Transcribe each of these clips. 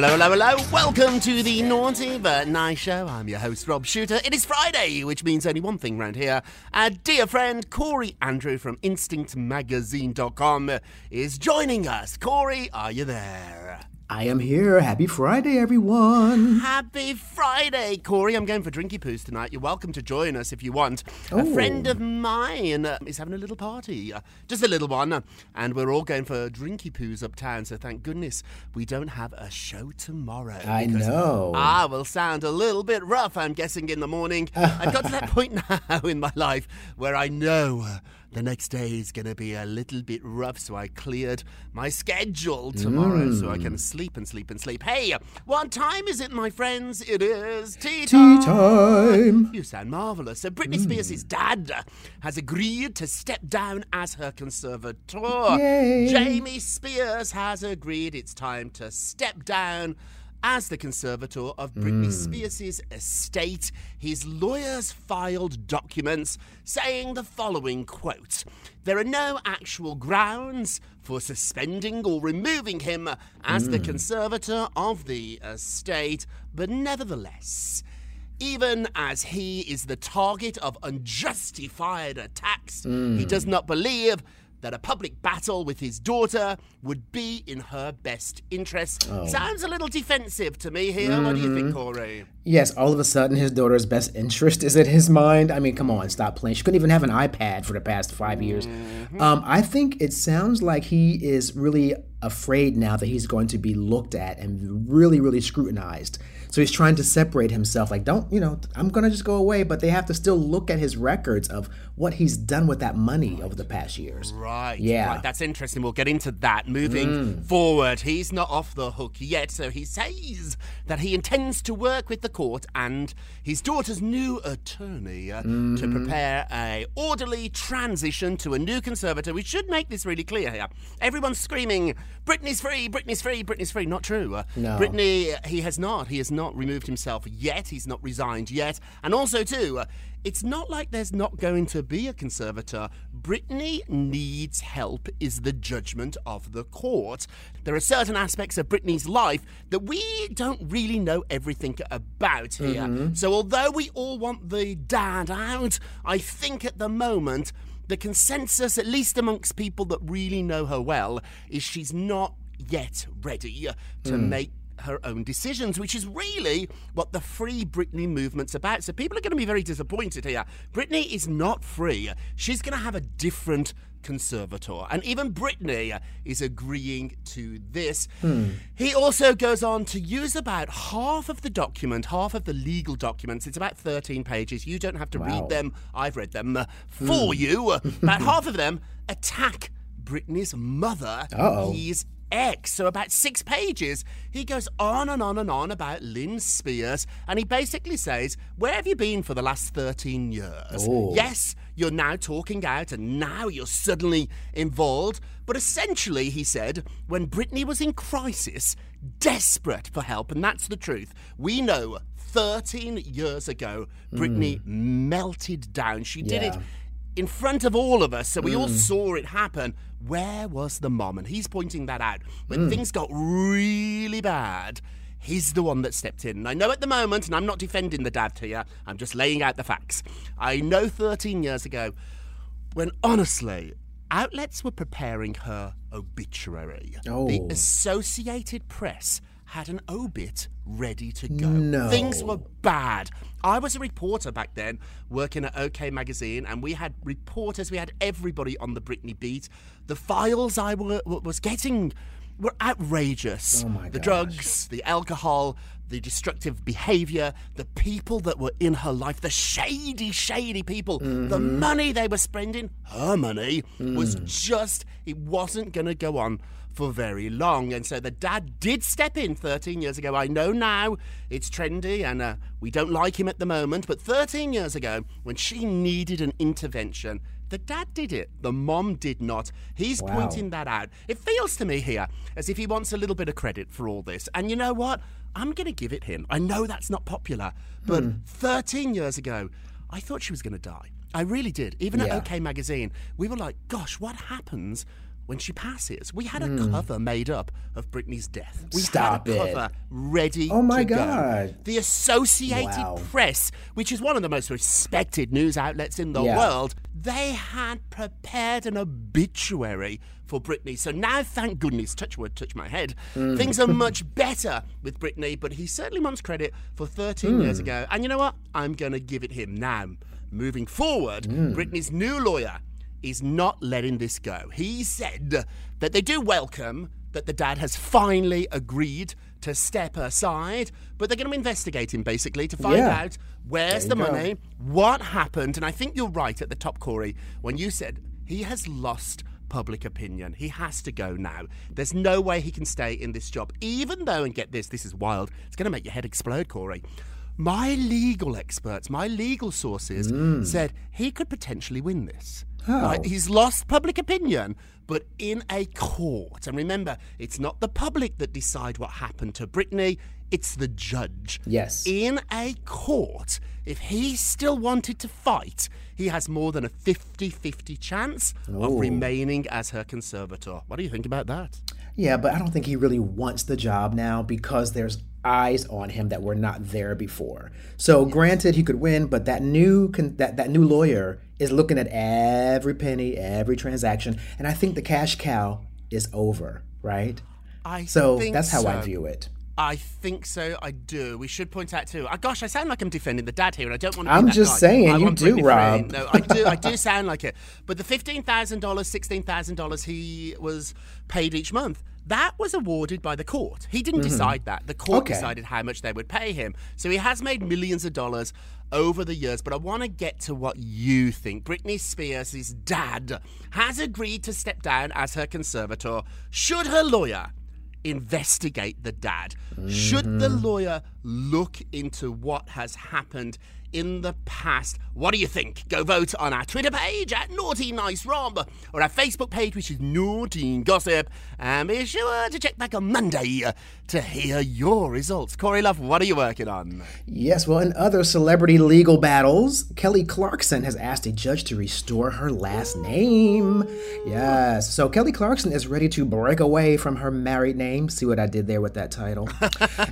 Hello, hello, hello. Welcome to the Naughty But Nice Show. I'm your host, Rob Shuter. It is Friday, which means only one thing round here. Our dear friend Corey Andrew from InstinctMagazine.com is joining us. Corey, are you there? I am here. Happy Friday, everyone. Happy Friday, Corey. I'm going for Drinky Poos tonight. You're welcome to join us if you want. A Oh. friend of mine uh, is having a little party, uh, just a little one, uh, and we're all going for Drinky Poos uptown. So thank goodness we don't have a show tomorrow. I know. I will sound a little bit rough, I'm guessing, in the morning. I've got to that point now in my life where I know uh, the next day is going to be a little bit rough, so I cleared my schedule tomorrow so I can sleep and sleep and sleep. Hey, what time is it, my friends? It is tea time. Tea time. You sound marvellous. So Britney Spears' dad uh, has agreed to step down as her conservator. Yay. Jamie Spears has agreed it's time to step down as the conservator of Britney hmm. Spears' estate. His lawyers filed documents saying the following quote There are no actual grounds for suspending or removing him as the hmm. conservator of the estate, but nevertheless, even as he is the target of unjustified attacks, he does hmm. not believe that a public battle with his daughter would be in her best interest. Sounds a little defensive to me here. What do you think, Corey? Yes, all of a sudden his daughter's best interest is at his mind. I mean, come on, stop playing. She couldn't even have an iPad for the past five years. Um, I think it sounds like he is really afraid now that he's going to be looked at and really, really scrutinized. So he's trying to separate himself. Like, don't, you know, I'm going to just go away, but they have to still look at his records of what he's done with that money over the past years. Right. Yeah. Right, that's interesting. We'll get into that moving forward. He's not off the hook yet, so he says that he intends to work with the court and his daughter's new attorney uh, to prepare a orderly transition to a new conservator. We should make this really clear here. Everyone's screaming, "Britney's free, Britney's free, Britney's free." Not true. Uh, No. Britney, he has not. He has not removed himself yet. He's not resigned yet. And also, too, it's not like there's not going to be a conservator. Britney needs help, is the judgment of the court. There are certain aspects of Britney's life that we don't really know everything about here. Mm-hmm. So, although we all want the dad out, I think at the moment, the consensus, at least amongst people that really know her well, is she's not yet ready to mm. make her own decisions, which is really what the Free Britney movement's about. So people are going to be very disappointed here. Britney is not free. She's going to have a different conservator. And even Britney uh, is agreeing to this. Hmm. He also goes on to use about half of the document, half of the legal documents. It's about 13 pages. You don't have to Wow. read them. I've read them uh, hmm. for you. about half of them attack Britney's mother. Uh-oh. His ex. So about six pages, he goes on and on and on about Lynn Spears, and he basically says, "Where have you been for the last thirteen years? Oh. Yes, you're now talking out, and now you're suddenly involved." But essentially, he said, when Britney was in crisis, desperate for help, and that's the truth. We know. 13 years ago, Britney hmm. melted down. She did it Yeah. In front of all of us, so we all mm. saw it happen. Where was the mom? And he's pointing that out. When mm. things got really bad, he's the one that stepped in. And I know at the moment, and I'm not defending the dad here, I'm just laying out the facts. I know 13 years ago, when honestly, outlets were preparing her obituary. The Oh. Associated Press had an obit ready to go. No. Things were bad. I was a reporter back then, working at OK Magazine, and we had reporters, we had everybody on the Britney beat. The files I wa- was getting were outrageous. Oh my the gosh. drugs, the alcohol, the destructive behavior, the people that were in her life, the shady, shady people, the Mm-hmm. money they were spending, her money, was Mm. just, it wasn't going to go on for very long. And so the dad did step in 13 years ago. I know now it's trendy and uh, we don't like him at the moment, but 13 years ago, when she needed an intervention, the dad did it. The mom did not. He's Wow. pointing that out. It feels to me here as if he wants a little bit of credit for all this. And you know what? I'm going to give it him. I know that's not popular, but Hmm. 13 years ago, I thought she was going to die. I really did. Even at OK Magazine, we were like, gosh, what happens when she passes? We had a cover made up of Britney's death. We Hmm. Stop had a it. cover ready Oh my to go. God. The Associated Wow. Press, which is one of the most respected news outlets in the Yeah. world, they had prepared an obituary for Britney. So now, thank goodness, touch wood, touch my head, Mm. things are much better with Britney, but he certainly wants credit for 13 Mm. years ago. And you know what? I'm going to give it him now. Moving forward, Mm. Britney's new lawyer is not letting this go. He said that they do welcome that the dad has finally agreed to step aside, but they're going to investigate him basically to find Yeah. out where's the go. money, what happened. And I think you're right at the top, Corey, when you said he has lost public opinion. He has to go now. There's no way he can stay in this job, even though, and get this, this is wild, it's going to make your head explode, Corey. My legal experts, my legal sources hmm. said he could potentially win this. How? Right? He's lost public opinion, but in a court. And remember, it's not the public that decide what happened to Britney, it's the judge. Yes. In a court, if he still wanted to fight, he has more than a 50 50 chance Oh. of remaining as her conservator. What do you think about that? Yeah, but I don't think he really wants the job now because there's eyes on him that were not there before. So granted, he could win, but that new con- that that new lawyer is looking at every penny, every transaction, and I think the cash cow is over, right? I So think that's how I view it. I think so. I do. We should point out too. Uh, gosh, I sound like I'm defending the dad here, and I don't want to. I'm that just guy. saying, I you do. Rob. No, I do. I do sound like it. But the fifteen thousand dollars, sixteen thousand dollars he was paid each month. That was awarded by the court. He didn't decide that. The court Mm-hmm. Okay. decided how much they would pay him. So he has made millions of dollars over the years. But I want to get to what you think. Britney Spears' dad has agreed to step down as her conservator. Should her lawyer investigate the dad? Should the lawyer look into what has happened in the past? What do you think? Go vote on our Twitter page at Naughty Nice Rob or our Facebook page, which is Naughty Gossip. And be sure to check back on Monday to hear your results. Corey Love, what are you working on? Yes, well, in other celebrity legal battles, Kelly Clarkson has asked a judge to restore her last name. Yes, so Kelly Clarkson is ready to break away from her married name. See what I did there with that title?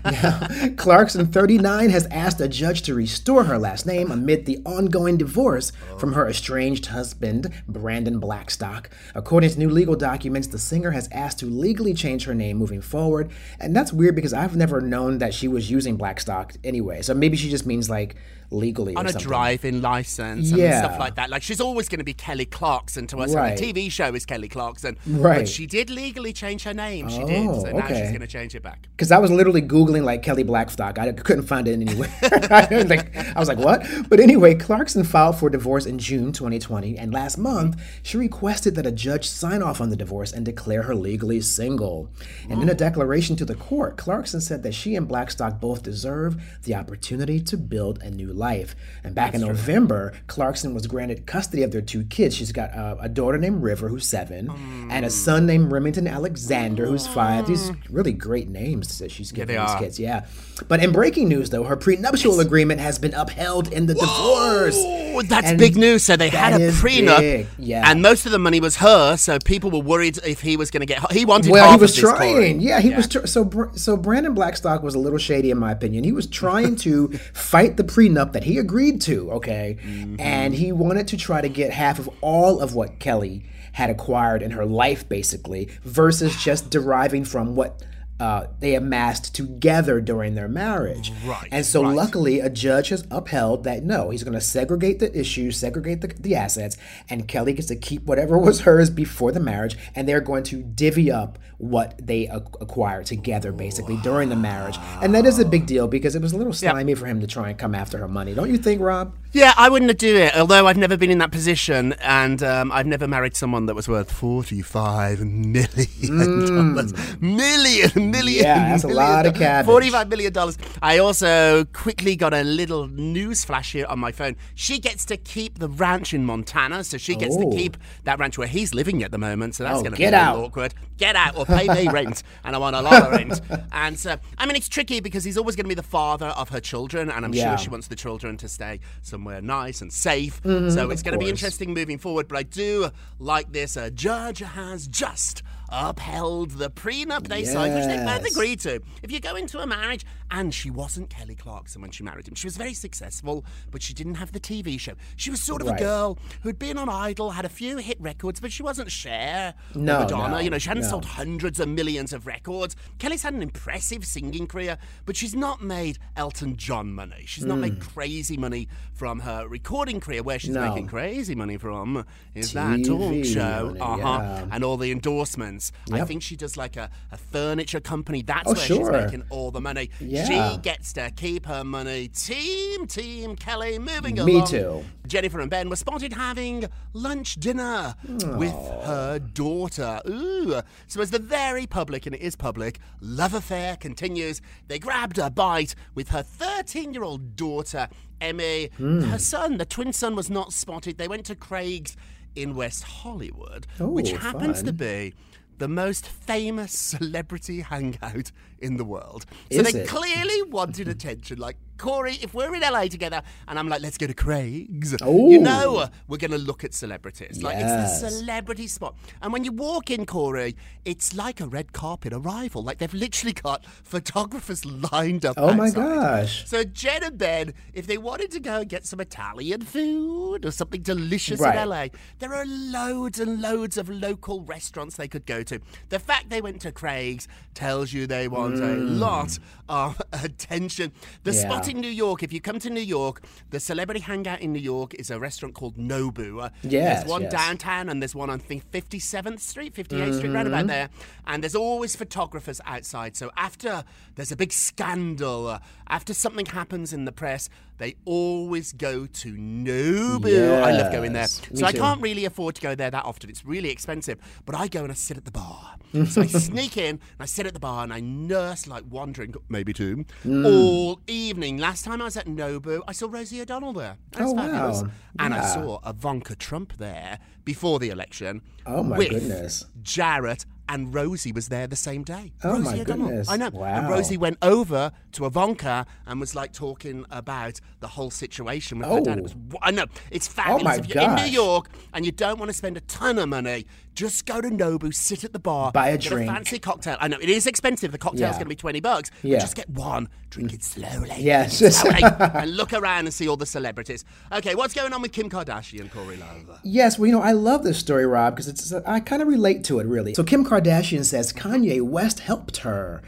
Now, Clarkson, 39, has asked a judge to restore her last name amid the ongoing divorce from her estranged husband, Brandon Blackstock. According to new legal documents, the singer has asked to legally change her name moving forward. And that's weird because I've never known that she was using Blackstock anyway. So maybe she just means like legally on a something. driving license and Yeah. stuff like that. Like she's always going to be Kelly Clarkson to us. Right. The TV show is Kelly Clarkson. Right. But she did legally change her name. She did. Oh, So now she's going to change it back. Because I was literally Googling like Kelly Blackstock. I couldn't find it anywhere. Like, I was like, what? But anyway, Clarkson filed for divorce in June 2020. And last month, she requested that a judge sign off on the divorce and declare her legally single. And in a oh. declaration to the court, Clarkson said that she and Blackstock both deserve the opportunity to build a new life. And back in November, Clarkson was granted custody of their two kids. She's got uh, a daughter named River, who's seven, and a son named Remington Alexander, who's five. These really great names that she's giving they these are. kids. Yeah. But in breaking news, though, her prenuptial agreement has been upheld in the divorce. Oh, that's And big news. So they had a prenup, big, yeah. and most of the money was her. So people were worried if he was going to get. He wanted. Well, half he was of this, Corey. trying. Yeah, he was. Tr- so, so Brandon Blackstock was a little shady, in my opinion. He was trying to fight the prenup that he agreed to. Okay, Mm-hmm. and he wanted to try to get half of all of what Kelly had acquired in her life, basically, versus just deriving from what. Uh, they amassed together during their marriage. Right, And so, right. luckily, a judge has upheld that no, he's going to segregate the issues, segregate the, the assets, and Kelly gets to keep whatever was hers before the marriage, and they're going to divvy up what they ac- acquired together, basically, during the marriage. And that is a big deal because it was a little slimy for him to try and come after her money. Don't you think, Rob? Yeah, I wouldn't do it. Although I've never been in that position, and um, I've never married someone that was worth forty-five million dollars. Million, million. Mm. Yeah, that's a million lot of cabbage. Forty-five million dollars. I also quickly got a little news flash here on my phone. She gets to keep the ranch in Montana, so she gets Oh. to keep that ranch where he's living at the moment. So that's Oh, going to be out. awkward. Get out or pay me rent, and I want a lot of rent. And so, I mean, it's tricky because he's always going to be the father of her children, and I'm Yeah. sure she wants the children to stay somewhere nice and safe. Mm-hmm, so it's going to be interesting moving forward. But I do like this. A judge has just upheld the prenup they signed, which they both agreed to. If you go into a marriage, and she wasn't Kelly Clarkson when she married him, she was very successful, but she didn't have the TV show. She was sort of Right. a girl who'd been on Idol, had a few hit records, but she wasn't Cher No, Madonna. no, you know, she hadn't no. sold hundreds of millions of records. Kelly's had an impressive singing career, but she's not made Elton John money. She's not made crazy money from her recording career. Where she's Hmm. No. making crazy money from is that talk TV show, uh huh, yeah. and all the endorsements. I Yep. think she does like a, a furniture company. That's Oh, where sure. she's making all the money. Yeah. She gets to keep her money. Team, team Kelly, moving Me along. Me too. Jennifer and Ben were spotted having lunch dinner with her daughter. Ooh. So, as the very public, and it is public, love affair continues, they grabbed a bite with her 13 year old daughter, Emme. Hmm. Her son, the twin son, was not spotted. They went to Craig's in West Hollywood, which Ooh, happens to be the most famous celebrity hangout in the world. So Is they it? clearly wanted attention. Like, Corey, if we're in LA together and I'm like, let's go to Craig's, you know, we're going to look at celebrities. Like, it's the celebrity spot. And when you walk in, Corey, it's like a red carpet arrival. Like, they've literally got photographers lined up. Oh my gosh. So Jen and Ben, if they wanted to go and get some Italian food or something delicious Right. in LA, there are loads and loads of local restaurants they could go to. The fact they went to Craig's tells you they want a lot of attention. The Mm. Yeah. spot in New York, if you come to New York, the celebrity hangout in New York is a restaurant called Nobu. Yes, there's one yes. downtown and there's one on I think 57th Street, 58th Street, right Mm-hmm. about there. And there's always photographers outside. So after there's a big scandal, uh, after something happens in the press, they always go to Nobu. I love going there. So I can't really afford to go there that often. It's really expensive. But I go and I sit at the bar. so I sneak in and I sit at the bar and I nurse like one drink, maybe two, Mm. all evening. Last time I was at Nobu, I saw Rosie O'Donnell there. That's Oh, wow. fabulous. And I saw Ivanka Trump there before the election. Oh, my with goodness. Jared and Rosie was there the same day. Oh, Rosie my O'Donnell. goodness. I know. Wow. And Rosie went over to Ivanka and was like talking about the whole situation with her dad. It Oh. was I know it's oh, fabulous. my if you're in New. York and you don't want to spend a ton of money, Just go to Nobu, sit at the bar, Buy a drink. a fancy cocktail. I know it is expensive. The cocktail's Yeah. going to be twenty bucks. but Yeah. just get one, drink it slowly. Yes. it slowly, and look around and see all the celebrities. Okay, what's going on with Kim Kardashian, Corey Love? Yes, well, you know, I love this story, Rob, because it's I kind of relate to it really. So Kim Kardashian says Kanye West helped her.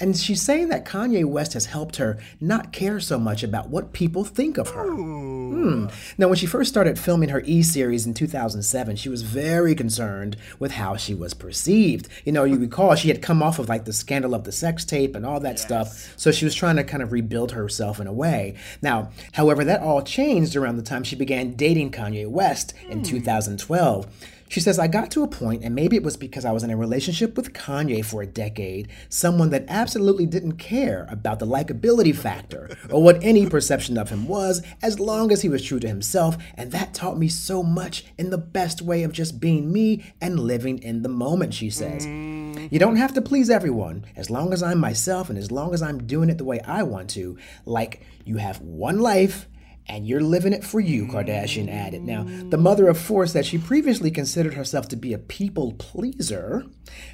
And she's saying that Kanye West has helped her not care so much about what people think of her. Hmm. Now, when she first started filming her E series in 2007, she was very concerned with how she was perceived. You know, you recall she had come off of like the scandal of the sex tape and all that stuff, so she was trying to kind of rebuild herself in a way. Now, however, that all changed around the time she began dating Kanye West in 2012. She says, I got to a point, and maybe it was because I was in a relationship with Kanye for a decade, someone that absolutely didn't care about the likability factor or what any perception of him was, as long as he was true to himself. And that taught me so much in the best way of just being me and living in the moment, she says. Mm. You don't have to please everyone, as long as I'm myself and as long as I'm doing it the way I want to. Like, you have one life and you're living it for you, Kardashian added. Now, the mother of four said she previously considered herself to be a people pleaser,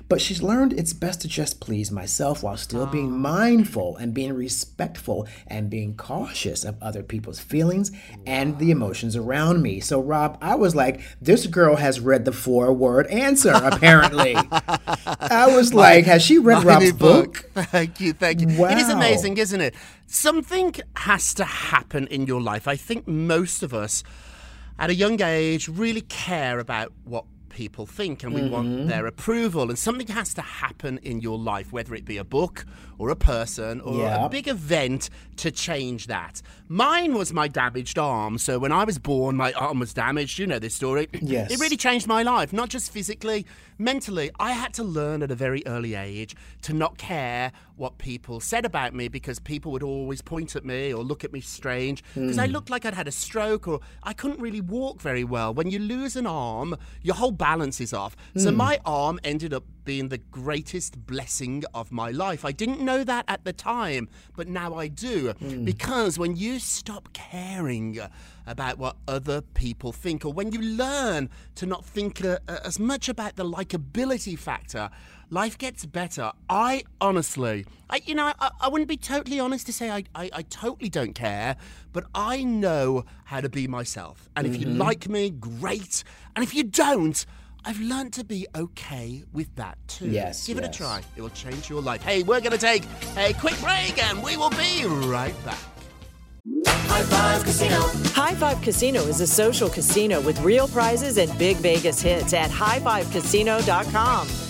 but she's learned it's best to just please myself while still being mindful and being respectful and being cautious of other people's feelings and the emotions around me. So, Rob, I was like, this girl has read the four word answer, apparently. I was like, has she read Rob's book? Thank you, thank you. Wow. It is amazing, isn't it? Something has to happen in your life. I think most of us, at a young age, really care about what people think and we Mm-hmm. want their approval. And something has to happen in your life, whether it be a book or a person or a big event to change that. Mine was my damaged arm. So when I was born, my arm was damaged. You know this story. Yes. It really changed my life, not just physically, mentally. I had to learn at a very early age to not care what people said about me because people would always point at me or look at me strange hmm. because I looked like I'd had a stroke or I couldn't really walk very well. When you lose an arm, your whole balance is off. So hmm. my arm ended up being the greatest blessing of my life. I didn't know that at the time, but now I do. Because when you stop caring about what other people think, or when you learn to not think uh, uh, as much about the likability factor, life gets better. I honestly, I, you know, I, I wouldn't be totally honest to say I, I, I totally don't care, but I know how to be myself. And if you like me, great. And if you don't, I've learned to be okay with that too. Yes, Give it a try. It will change your life. Hey, we're going to take a quick break and we will be right back. High Five Casino. High Five Casino is a social casino with real prizes and big Vegas hits at highfivecasino.com.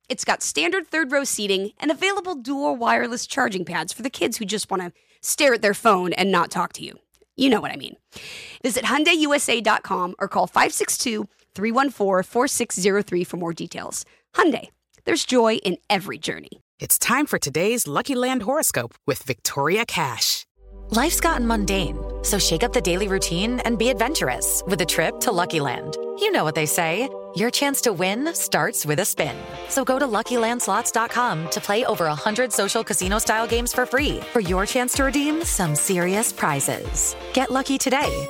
it's got standard third row seating and available dual wireless charging pads for the kids who just want to stare at their phone and not talk to you. You know what I mean. Visit HyundaiUSA.com or call 562 314 4603 for more details. Hyundai, there's joy in every journey. It's time for today's Lucky Land horoscope with Victoria Cash. Life's gotten mundane, so shake up the daily routine and be adventurous with a trip to Lucky Land. You know what they say your chance to win starts with a spin. So go to luckylandslots.com to play over 100 social casino style games for free for your chance to redeem some serious prizes. Get lucky today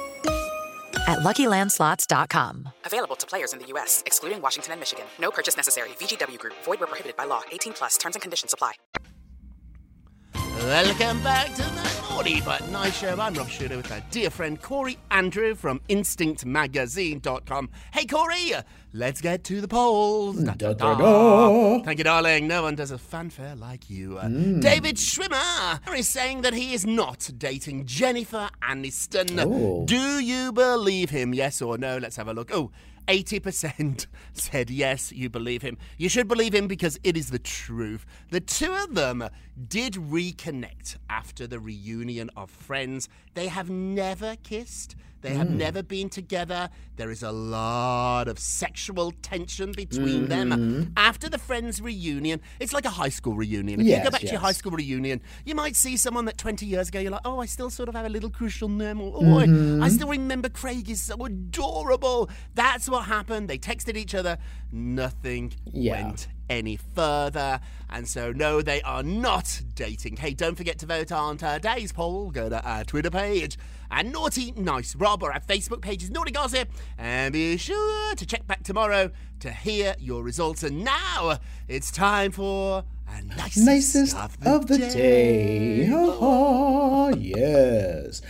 at luckylandslots.com. Available to players in the U.S., excluding Washington and Michigan. No purchase necessary. VGW Group, void were prohibited by law. 18 plus terms and conditions apply. Welcome back to the Naughty But Nice Show. I'm Rob Shuter with our dear friend Corey Andrew from InstinctMagazine.com. Hey, Corey, let's get to the polls. Da, da, Da. Thank you, darling. No one does a fanfare like you. Uh, David Schwimmer is saying that he is not dating Jennifer Aniston. Oh. Do you believe him? Yes or no? Let's have a look. Oh. 80% said yes, you believe him. You should believe him because it is the truth. The two of them did reconnect after the reunion of Friends. They have never kissed. They have never been together. There is a lot of sexual tension between them. Mm-hmm. After the Friends reunion, it's like a high school reunion. If you go back to your high school reunion, you might see someone that 20 years ago you're like, oh, I still sort of have a little crush on them. Or, oh, I- I mm-hmm. still remember Craig is so adorable. That's what happened. They texted each other. Nothing Yeah. went any further. And so, no, they are not dating. Hey, don't forget to vote on today's poll. Go to our Twitter page and Naughty Nice Rob or our Facebook page is Naughty Gossip. And be sure to check back tomorrow to hear your results. And now it's time for a nicest, Nicest of the, day. Oh, yes.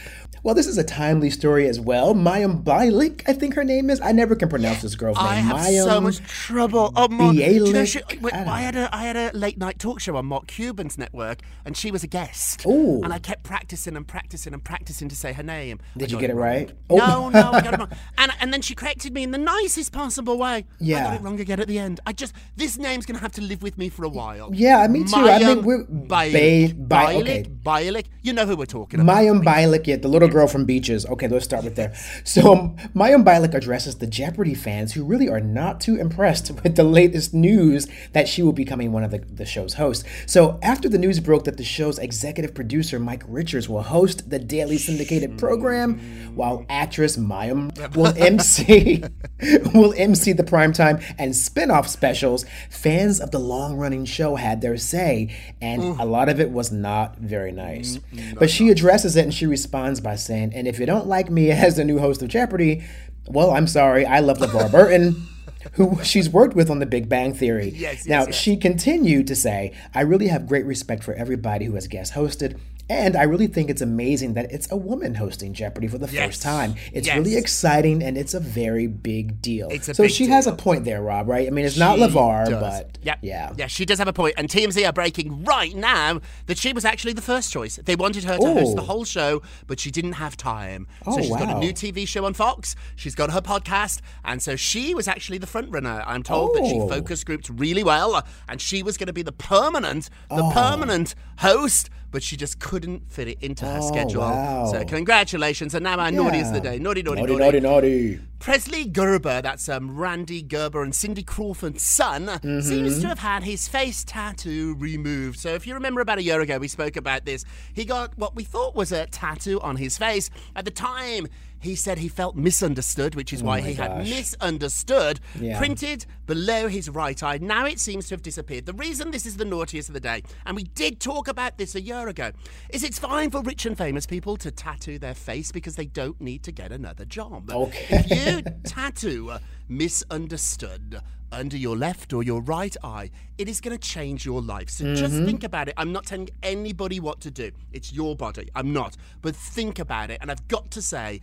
Well, this is a timely story as well. Mayim Bialik, I think her name is. I never can pronounce this girl's I name. have so much trouble. Oh do you know, she, wait, I I had a I had a late night talk show on Mark Cuban's network, and she was a guest. Ooh. And I kept practicing and practicing and practicing to say her name. Did you get it right? No, Oh. no, I got it wrong. And and then she corrected me in the nicest possible way. Yeah. I got it wrong again at the end. I just this name's gonna have to live with me for a while. Yeah, me too. I Mayim mean, we're- Bialik. Bialik. okay. Bialik. You know who we're talking about. Mayim Bialik, yeah, the little girl from Beaches. Okay, let's start with there. So, um, Mayim Bialik addresses the Jeopardy fans who really are not too impressed with the latest news that she will be becoming one of the, the show's hosts. So, after the news broke that the show's executive producer, Mike Richards, will host the daily syndicated program, while actress Mayim will MC will MC the primetime and spin-off specials, fans of the long-running show had their say, and a lot of it was not very nice. but she addresses it and she responds by saying, "And if you don't like me as the new host of Jeopardy, well, I'm sorry. I love LeVar Burton." Who she's worked with on The Big Bang Theory. Yes, yes, now, yes. she continued to say, I really have great respect for everybody who has guest hosted, and I really think it's amazing that it's a woman hosting Jeopardy for the Yes. first time. It's Yes. really exciting and it's a very big deal. It's a so big she has a point there, Rob, right? I mean, it's not LeVar, does. but Yep. yeah. Yeah, she does have a point. And TMZ are breaking right now that she was actually the first choice. They wanted her to host the oh. whole show, but she didn't have time. Oh, so she's got a new TV show on Fox. She's got her podcast. And so she was actually the front runner. I'm told that she Oh. focus grouped really well. And she was going to be the permanent, the Oh. permanent host. But she just couldn't fit it into her Oh, schedule. wow. So congratulations. And now our naughty is the day. Naughty, naughty, Naughty, naughty. naughty, naughty. Presley Gerber, that's um, Rande Gerber and Cindy Crawford's son, Mm-hmm. seems to have had his face tattoo removed. So, if you remember about a year ago, we spoke about this. He got what we thought was a tattoo on his face. At the time, he said he felt misunderstood, which is why Oh he had misunderstood Yeah. printed below his right eye. Now it seems to have disappeared. The reason this is the naughtiest of the day, and we did talk about this a year ago, is it's fine for rich and famous people to tattoo their face because they don't need to get another job. Okay. Tattoo uh, misunderstood under your left or your right eye, it is going to change your life. So just Mm-hmm. think about it. I'm not telling anybody what to do. It's your body. I'm not. But think about it. And I've got to say,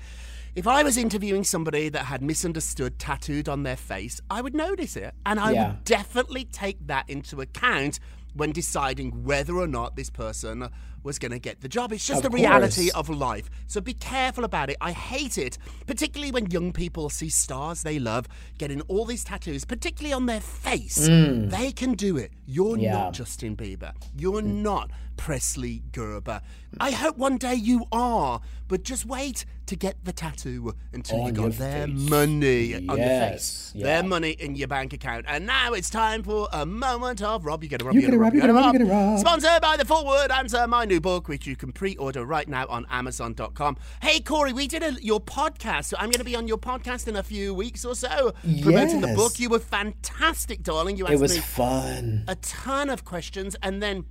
if I was interviewing somebody that had misunderstood tattooed on their face, I would notice it. And I Yeah. would definitely take that into account when deciding whether or not this person was going to get the job. It's just Of the reality course. of life. So be careful about it. I hate it, particularly when young people see stars they love getting all these tattoos, particularly on their face. They can do it. You're Mm. Yeah. Mm. not Justin Bieber. You're not Presley Gerber. I hope one day you are, but just wait to get the tattoo until you On got their face. money on your face. yeah. Their money in your bank account. And now it's time for a moment of Rob. You get a Rob. You get a Rob, you get a Rob, you get a Rob. Sponsored by the Forward Answer, my new book, which you can pre-order right now on Amazon.com. Hey, Corey, we did a, your podcast. So I'm going to be on your podcast in a few weeks or so, promoting the book. You were fantastic, darling. You asked It was me fun. a ton of questions, and then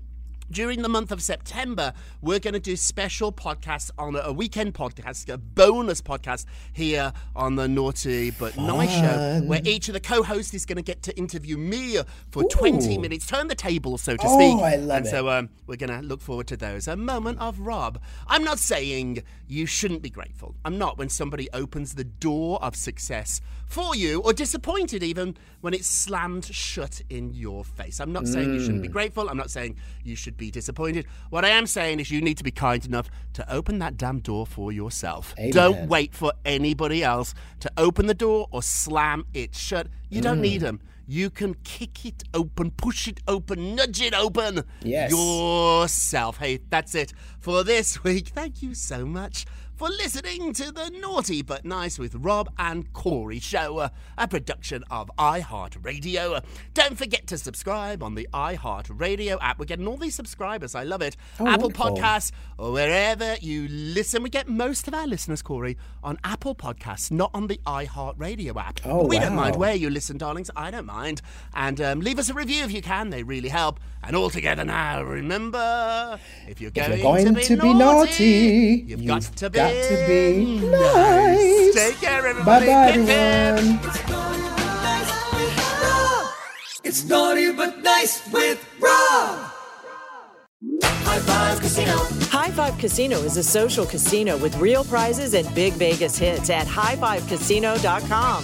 during the month of September, we're going to do special podcasts on a, weekend podcast, a bonus podcast here on the Naughty But Nice show, where each of the co-hosts is going to get to interview me for 20 minutes, turn the table, so to Oh, speak. I love and it. so um, we're going to look forward to those. A moment of Rob. I'm not saying you shouldn't be grateful. I'm not when somebody opens the door of success for you, or disappointed even when it's slammed shut in your face. I'm not saying you shouldn't be Mm. grateful. I'm not saying you should be disappointed. What I am saying is you need to be kind enough to open that damn door for yourself. Don't wait for anybody else to open the door or slam it shut. You don't Mm. need them. You can kick it open, push it open, nudge it open Yes. yourself. Hey, that's it for this week. Thank you so much for listening to the Naughty But Nice with Rob and Corey show, a production of iHeartRadio. Don't forget to subscribe on the iHeartRadio app. We're getting all these subscribers. I love it. Oh, Apple wonderful. Podcasts or wherever you listen. We get most of our listeners, Corey, on Apple Podcasts, not on the iHeartRadio app. Oh, But we don't mind where you listen, darlings. I don't mind. And um, leave us a review if you can. They really help. And all together now, remember, if you're If going, you're going to, to be, be naughty, you've, you've got to be, got to be nice. nice. Take care, everybody. Bye-bye, Pip, pip. everyone. It's naughty but nice with Rob. High Five Casino. High Five Casino is a social casino with real prizes and big Vegas hits at highfivecasino.com.